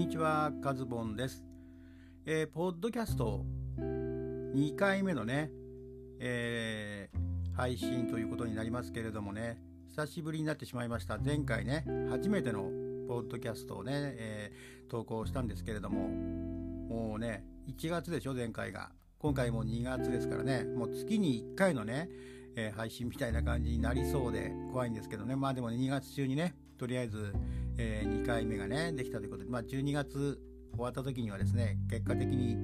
にちは、カズボンです。えー、ポッドキャスト2回目のね、えー、配信ということになりますけれどもね、久しぶりになってしまいました。前回ね、初めてのポッドキャストをね、えー、投稿したんですけれども、もうね、1月でしょ、前回が。今回も2月ですからね、もう月に1回のね、え、配信みたいな感じになりそうで怖いんですけどね、まあでも、ね、2月中にね、とりあえず、えー、2回目がね、できたということで、まあ12月終わった時にはですね、結果的に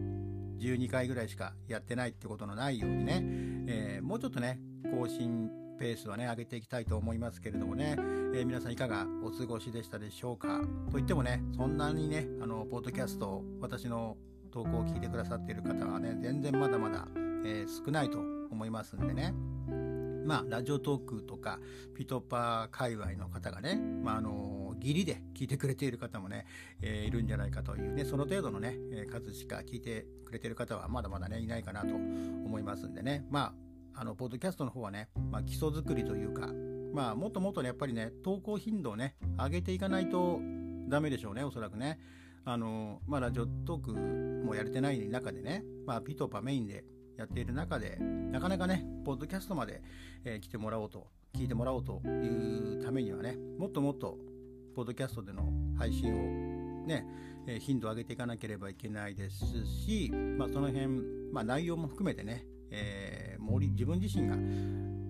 12回ぐらいしかやってないってことのないようにね、えー、もうちょっとね、更新ペースはね、上げていきたいと思いますけれどもね、えー、皆さんいかがお過ごしでしたでしょうかといってもね、そんなにね、あの、ポッドキャスト、私の投稿を聞いてくださっている方はね、全然まだまだ、えー、少ないと思いますんでね、まあ、ラジオトークとか、ピトパー界隈の方がね、まあ、あの、義理で聞いてくれている方もね、えー、いるんじゃないかというね、その程度のね、数しか聞いてくれている方はまだまだね、いないかなと思いますんでね、まあ、あの、ポッドキャストの方はね、まあ、基礎作りというか、まあ、もっともっとね、やっぱりね、投稿頻度をね、上げていかないとダメでしょうね、おそらくね。あの、まあ、ラジオトークもやれてない中でね、まあ、ピトパメインでやっている中で、なかなかね、ポッドキャストまで、えー、来てもらおうと、聞いてもらおうというためにはね、もっともっと、ポッドキャストでの配信をね、えー、頻度を上げていかなければいけないですし、まあ、その辺、まあ、内容も含めてね、えー、盛り自分自身が、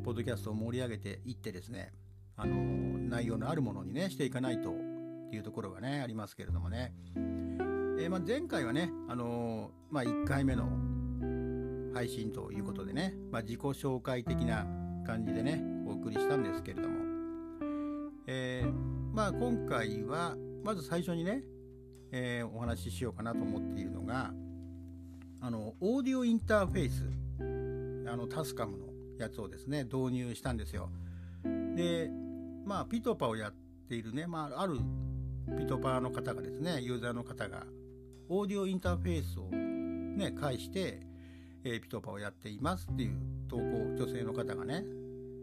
ポッドキャストを盛り上げていってですね、あの内容のあるものにね、していかないとっていうところがね、ありますけれどもね。えー、まあ、前回はね、あのまあ、1回目の配信ということでね、まあ、自己紹介的な感じでね、お送りしたんですけれども、えー、まあ今回は、まず最初にね、えー、お話ししようかなと思っているのが、あの、オーディオインターフェース、あの、タスカムのやつをですね、導入したんですよ。で、まあ、ピトパをやっているね、まあ、あるピトパの方がですね、ユーザーの方が、オーディオインターフェースをね、介して、えー、ピトパをやっていますっていう投稿女性の方がね、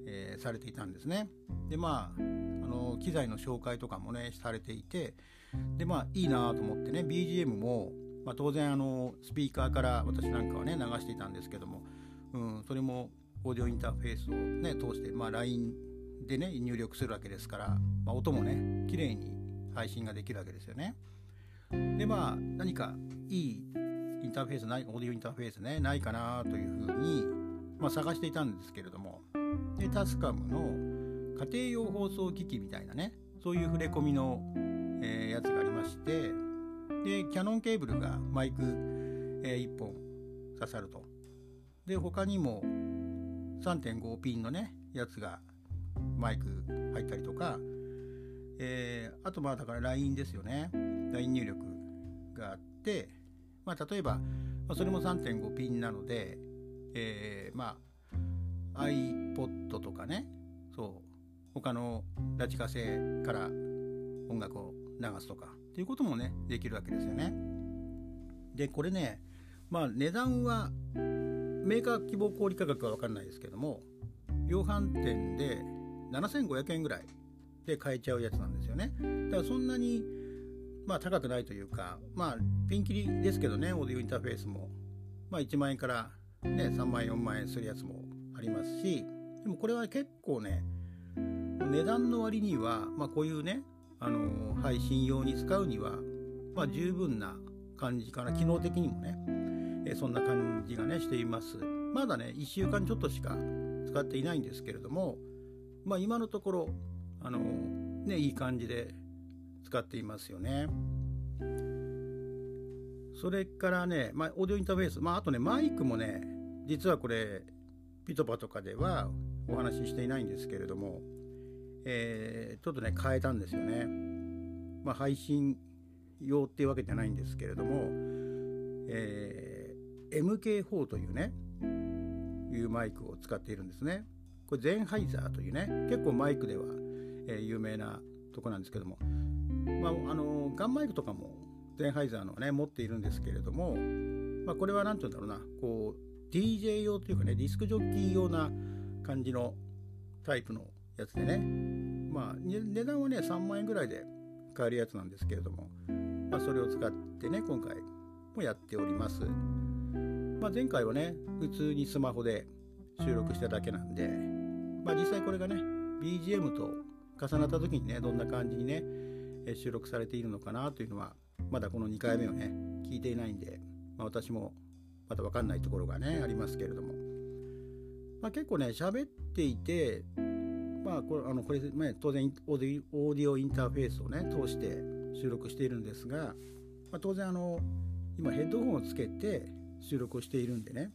えー、されていたんですね。でまああの機材の紹介とかもねされていてでまあいいなと思ってね BGM も、まあ、当然あのスピーカーから私なんかはね流していたんですけども、うん、それもオーディオインターフェースをね通して、まあ、LINE でね入力するわけですから、まあ、音もね綺麗に配信ができるわけですよね。でまあ何かいいインターフェースない、オーディオインターフェースね、ないかなというふうに、まあ、探していたんですけれども、で、タスカムの家庭用放送機器みたいなね、そういう触れ込みの、えー、やつがありまして、で、キャノンケーブルがマイク、えー、1本刺さると。で、他にも3.5ピンのね、やつがマイク入ったりとか、えー、あとまあだから LINE ですよね。LINE 入力があって、まあ、例えば、まあ、それも3.5ピンなので、えー、まあ iPod とかねそう他のラジカセから音楽を流すとかっていうこともねできるわけですよね。でこれねまあ値段はメーカー希望小売価格は分かんないですけども量販店で7500円ぐらいで買えちゃうやつなんですよね。だからそんなにまあ高くないというか、まあピンキリですけどね、オーディオインターフェースも、まあ1万円からね、3万円、4万円するやつもありますし、でもこれは結構ね、値段の割には、まあこういうね、あの配信用に使うには、まあ十分な感じかな、機能的にもね、えそんな感じがね、しています。まだね、1週間ちょっとしか使っていないんですけれども、まあ今のところ、あのね、いい感じで使っていますよね。それからね、まあ、オーディオインターフェース、まあ、あとね、マイクもね、実はこれ、ピトパとかではお話ししていないんですけれども、えー、ちょっとね、変えたんですよね。まあ、配信用っていうわけじゃないんですけれども、えー、MK4 というね、いうマイクを使っているんですね。これ、ゼンハイザーというね、結構マイクでは、えー、有名なとこなんですけども、まあ、あのガンマイクとかもゼンハイザーのね持っているんですけれども、まあ、これは何て言うんだろうなこう DJ 用というかねディスクジョッキー用な感じのタイプのやつでねまあ値段はね3万円ぐらいで買えるやつなんですけれどもまあ、それを使ってね今回もやっております、まあ、前回はね普通にスマホで収録しただけなんで、まあ、実際これがね BGM と重なった時にねどんな感じにね収録されているのかなというのはまだこの2回目をね聞いていないんで、まあ、私もまだ分かんないところがねありますけれども、まあ、結構ね喋っていてまあこれあのこれ、ね、当然オーディオインターフェースをね通して収録しているんですが、まあ、当然あの今ヘッドホンをつけて収録をしているんでね。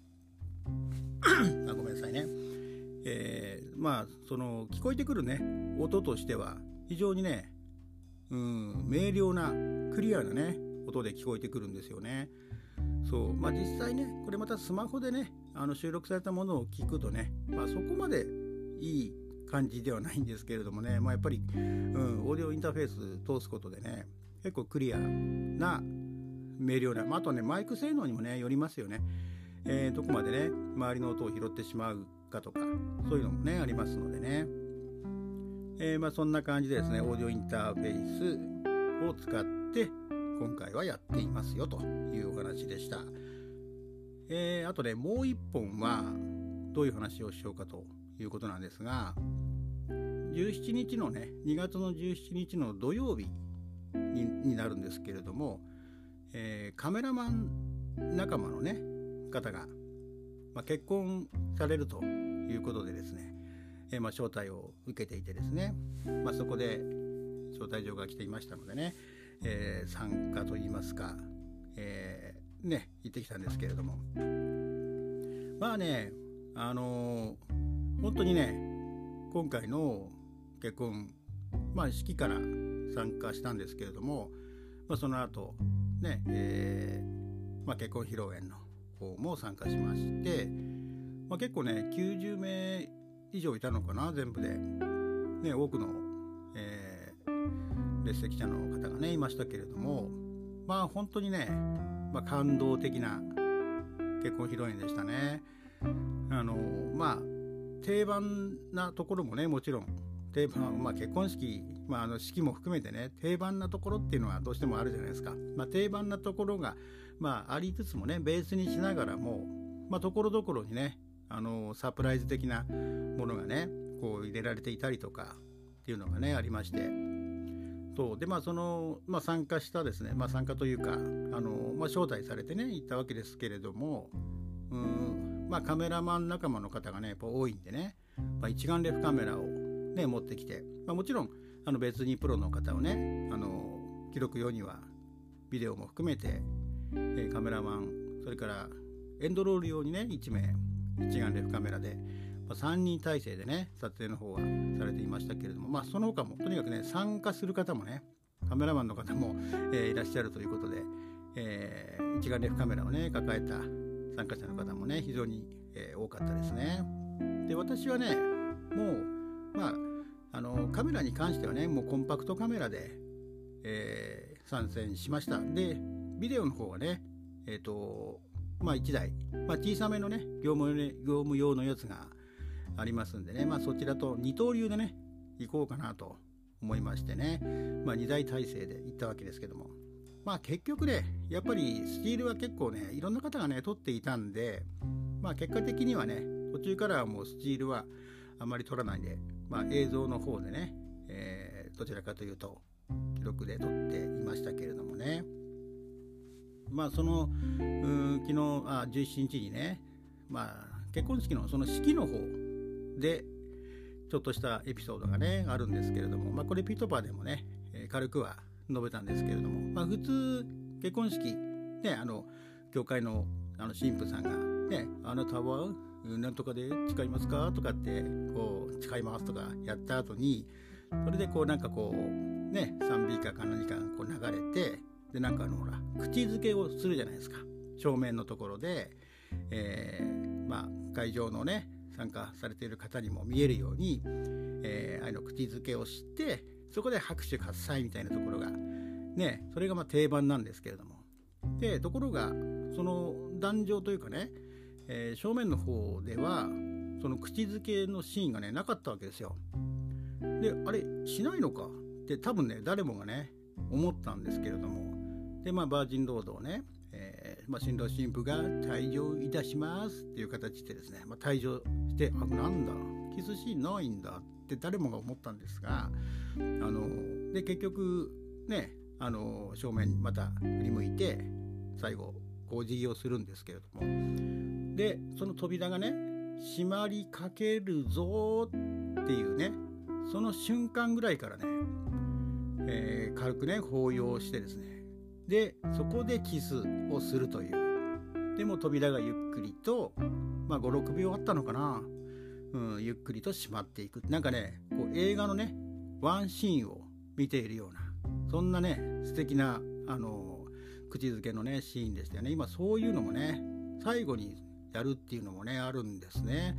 あごめんなさいね、えー、まあその聞こえてくるね音としては非常にねうん明瞭なクリアなね音で聞こえてくるんですよね。そうまあ、実際ねこれまたスマホでねあの収録されたものを聞くとね、まあ、そこまでいい感じではないんですけれどもね、まあ、やっぱり、うん、オーディオインターフェース通すことでね結構クリアな明瞭な、まあ、あとねマイク性能にもねよりますよね、えー、どこまでね周りの音を拾ってしまうかとかそういうのもねありますのでね、えー、まあ、そんな感じでですねオーディオインターフェースを使って今回はやっていますよというお話でした。えー、あとね、もう一本はどういう話をしようかということなんですが、17日のね、2月の17日の土曜日になるんですけれども、えー、カメラマン仲間のね、方が、まあ、結婚されるということでですね、えー、まあ、招待を受けていてですね、まあ、そこで招待状が来ていましたのでね、えー、参加といいますか、えー、ね行ってきたんですけれども。まあねあのー、本当にね今回の結婚まあ式から参加したんですけれども、まあ、その後ね、えーまあ、結婚披露宴の方も参加しまして、まあ、結構ね90名以上いたのかな全部で、ね、多くの、えー、列席者の方がねいましたけれどもまあ本当にね、まあ、感動的な結婚披露宴でしたね。あのまあ定番なところもねもちろん定番、まあ、結婚式、まあ、あの式も含めてね定番なところっていうのはどうしてもあるじゃないですか、まあ、定番なところが、まあ、ありつつもねベースにしながらもところどころにねあのサプライズ的なものがねこう入れられていたりとかっていうのがねありまして。とでまあその、まあ、参加したですね、まあ、参加というかあの、まあ、招待されてね行ったわけですけれどもうんまあカメラマン仲間の方がねやっぱ多いんでね、まあ、一眼レフカメラをね持ってきて、まあ、もちろんあの別にプロの方をねあの記録用にはビデオも含めて、えカメラマンそれからエンドロール用にね1名一眼レフカメラでま3人体制でね撮影の方はされていましたけれども、まあ、その他もとにかくね参加する方もねカメラマンの方も、え、いらっしゃるということで、えー、一眼レフカメラをね抱えた参加者の方もね非常に、え、多かったですね。で私はねもうまああのカメラに関してはねもうコンパクトカメラで、えー、参戦しましたでビデオの方はねえっ、ー、とまあ1台、まあ、小さめのね業務業務用のやつがありますんでね、まあ、そちらと二刀流でね行こうかなと思いましてね、まあ、2大体制で行ったわけですけどもまあ結局ねやっぱりスチールは結構ねいろんな方がね取っていたんでまあ結果的にはね途中からはもうスチールはあまり取らないで、まあ、映像の方でね、えー、どちらかというと記録で撮っていましたけれどもね。まあそのうん昨日あ17日にねまあ結婚式のその式の方でちょっとしたエピソードがねあるんですけれども、まあ、これピートパーでもね、えー、軽くは述べたんですけれども、まあ、普通結婚式ねあの教会のあの神父さんがね「あなたは何とかで誓いますか?」とかってこう「誓います」とかやった後にそれでこうなんかこうね賛美歌か何かこう流れてでなんかあのほら口づけをするじゃないですか正面のところで、えー、まあ会場のね参加されている方にも見えるように、えー、あの口づけをしてそこで拍手喝采みたいなところがねそれがま定番なんですけれども。でところがその壇上というかね、えー、正面の方ではその口づけのシーンがねなかったわけですよ。であれしないのか？って多分ね誰もがね思ったんですけれども。でまあバージンロードをね、えーまあ、新郎新婦が退場いたしますっていう形でですね、まあ、退場してあなんだキスシーンないんだって誰もが思ったんですがあので結局ねあの正面にまた振り向いて最後こう辞儀をするんですけれども。でその扉がね閉まりかけるぞっていうねその瞬間ぐらいからね、えー、軽くね抱擁してですねでそこでキスをするという。でも扉がゆっくりと、まあ、56秒あったのかな、うん、ゆっくりと閉まっていく。なんかねこう映画のねワンシーンを見ているようなそんなね素敵なあの口づけのねシーンでしたよね。今そういうのもね最後にやるっていうのもねあるんですね。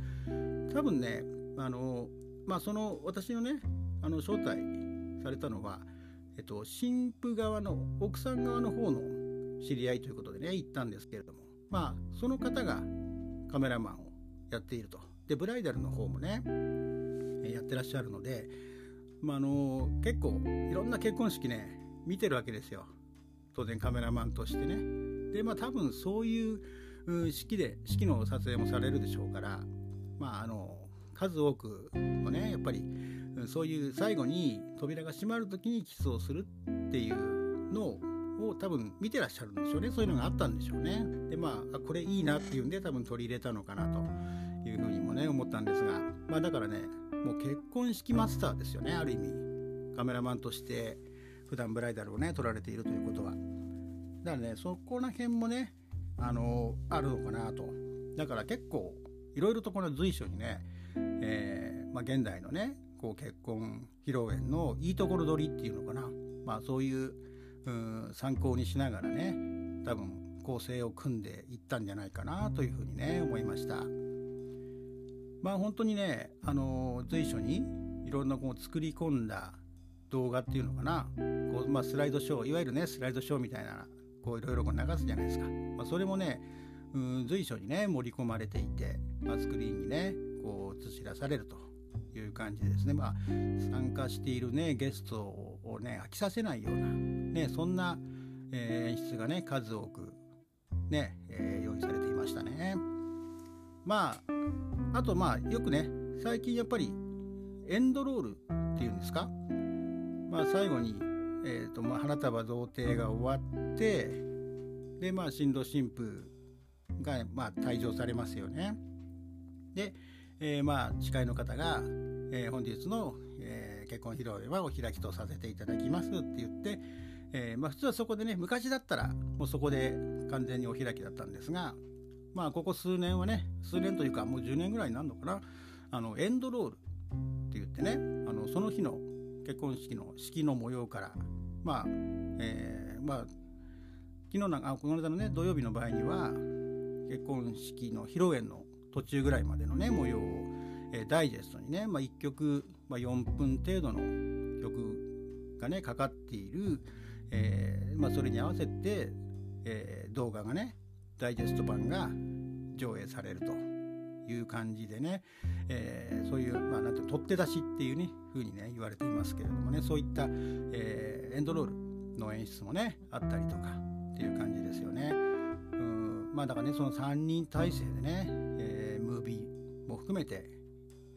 多分ねあのまあその私のねあの招待されたのはえっと新婦側の奥さん側の方の知り合いということでね行ったんですけれども。まあその方がカメラマンをやっていると。でブライダルの方もねやってらっしゃるのでまあ、あの結構いろんな結婚式ね見てるわけですよ。当然カメラマンとしてね。でまあ多分そういう式で式の撮影もされるでしょうからまああの数多くのねやっぱりそういう最後に扉が閉まる時にキスをするっていうのを多分見てらっしゃるんでしょうね。そういうのがあったんでしょうね。でまあこれいいなっていうんで多分取り入れたのかなというふうにもね思ったんですが。まあだからねもう結婚式マスターですよね。ある意味。カメラマンとして普段ブライダルをね撮られているということは。だからねそこら辺もねあのあるのかなと。だから結構いろいろとこの随所にね、えー、まあ、現代のねこう結婚披露宴のいいところ取りっていうのかな、まあ、そういう参考にしながらね多分構成を組んでいったんじゃないかなというふうにね思いました。まあ本当にね、あの随所にいろんなこう作り込んだ動画っていうのかな。こう、まあ、スライドショーいわゆるねスライドショーみたいなこういろいろ流すじゃないですか、まあ、それもねうん随所にね盛り込まれていて、まあ、スクリーンにねこう映し出されると。いう感じですね、まあ、参加しているねゲストをね飽きさせないような、ね、そんな、えー、演出がね数多くね、えー、用意されていましたね。まああとまあよくね最近やっぱりエンドロールっていうんですか？まあ最後に、えーとまあ、花束贈呈が終わってでまあ新郎新婦が、まあ、退場されますよね。で、えー、まあ司会の方が、えー、本日の、えー、結婚披露宴はお開きとさせていただきますって言って、えまあ、普通はそこでね昔だったらもうそこで完全にお開きだったんですがまあここ数年はね数年というかもう10年ぐらいになるのかな。あのエンドロールって言ってねあのその日の結婚式の式の模様からまあ、えー、まあ昨日なんかこの間のね土曜日の場合には結婚式の披露宴の途中ぐらいまでのね模様を、えー、ダイジェストにね、まあ、1曲、まあ、4分程度の曲がねかかっている、えーまあ、それに合わせて、えー、動画がねダイジェスト版が上映されるという感じでね、え、そういう、まあ、なんて取って出しっていうね風にね言われていますけれどもねそういった、え、エンドロールの演出もねあったりとかっていう感じですよね。うんまあだからねその3人体制でね、含めて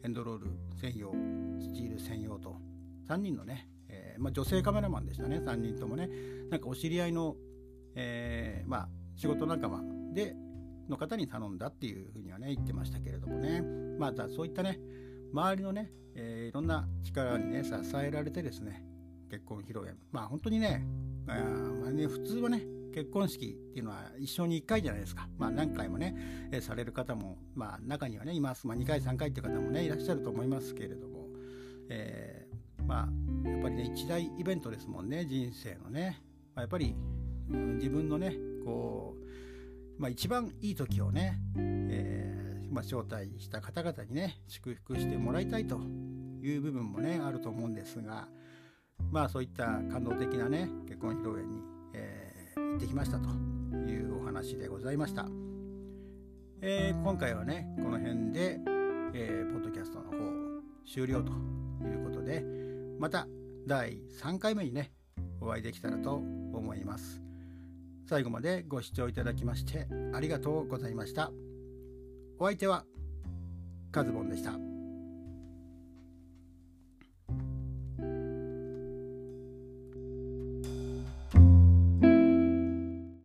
エンドロール専用スチール専用と3人のね、えーまあ、女性カメラマンでしたね3人ともね。なんかお知り合いの、えー、まあ仕事仲間での方に頼んだっていうふうにはね言ってましたけれどもね。またそういったね周りのね、えー、いろんな力にね支えられてですね結婚披露宴。まあ本当にね,、あまあね普通はね結婚式っていうのは一生に1回じゃないですか。まあ何回もね、え、される方も、まあ中にはね、います。まあ2回3回っていう方もね、いらっしゃると思いますけれども、えー、まあやっぱりね、一大イベントですもんね、人生のね。まあ、やっぱり、うん、自分のね、こう、まあ、一番いい時をね、えー、ま、招待した方々にね祝福してもらいたいという部分もねあると思うんですがまあそういった感動的なね結婚披露宴に、行ってきましたというお話でございました、えー、今回はねこの辺で、えー、ポッドキャストの方終了ということでまた第3回目にねお会いできたらと思います。最後までご視聴いただきましてありがとうございました。お相手はカズボンでした。